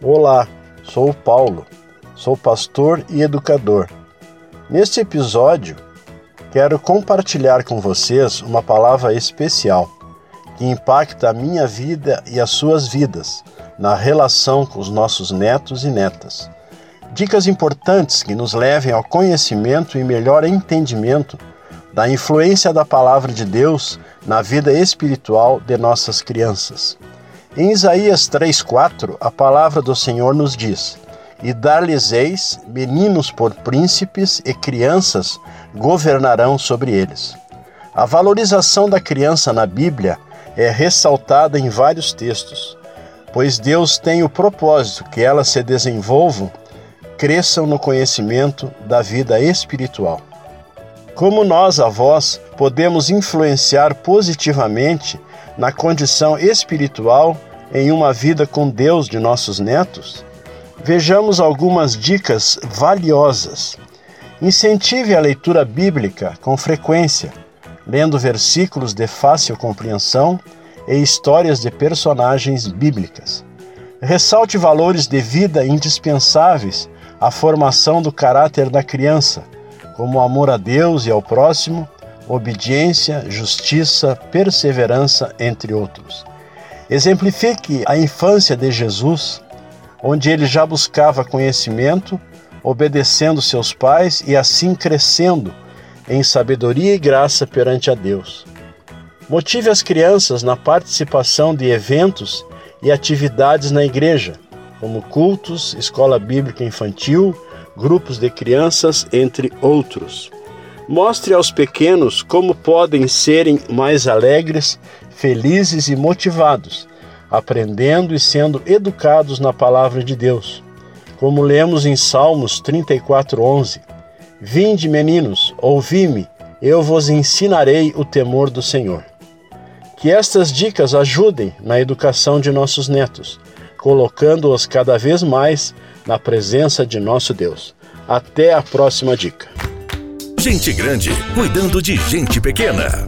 Olá, sou o Paulo, sou pastor e educador. Neste episódio, quero compartilhar com vocês uma palavra especial que impacta a minha vida e as suas vidas na relação com os nossos netos e netas. Dicas importantes que nos levem ao conhecimento e melhor entendimento da influência da palavra de Deus na vida espiritual de nossas crianças. Em Isaías 3,4, a palavra do Senhor nos diz: E dar-lhes-eis meninos por príncipes e crianças governarão sobre eles. A valorização da criança na Bíblia é ressaltada em vários textos, pois Deus tem o propósito que elas se desenvolvam, cresçam no conhecimento da vida espiritual. Como nós, avós, podemos influenciar positivamente na condição espiritual em uma vida com Deus de nossos netos? Vejamos algumas dicas valiosas. Incentive a leitura bíblica com frequência, lendo versículos de fácil compreensão e histórias de personagens bíblicas. Ressalte valores de vida indispensáveis à formação do caráter da criança, como amor a Deus e ao próximo, obediência, justiça, perseverança, entre outros. Exemplifique a infância de Jesus, onde ele já buscava conhecimento, obedecendo seus pais e assim crescendo em sabedoria e graça perante a Deus. Motive as crianças na participação de eventos e atividades na igreja, como cultos, escola bíblica infantil, grupos de crianças, entre outros. Mostre aos pequenos como podem serem mais alegres, felizes e motivados, aprendendo e sendo educados na palavra de Deus. Como lemos em Salmos 34:11: Vinde, meninos, ouvi-me, eu vos ensinarei o temor do Senhor. Que estas dicas ajudem na educação de nossos netos, colocando-os cada vez mais na presença de nosso Deus. Até a próxima dica. Gente grande cuidando de gente pequena.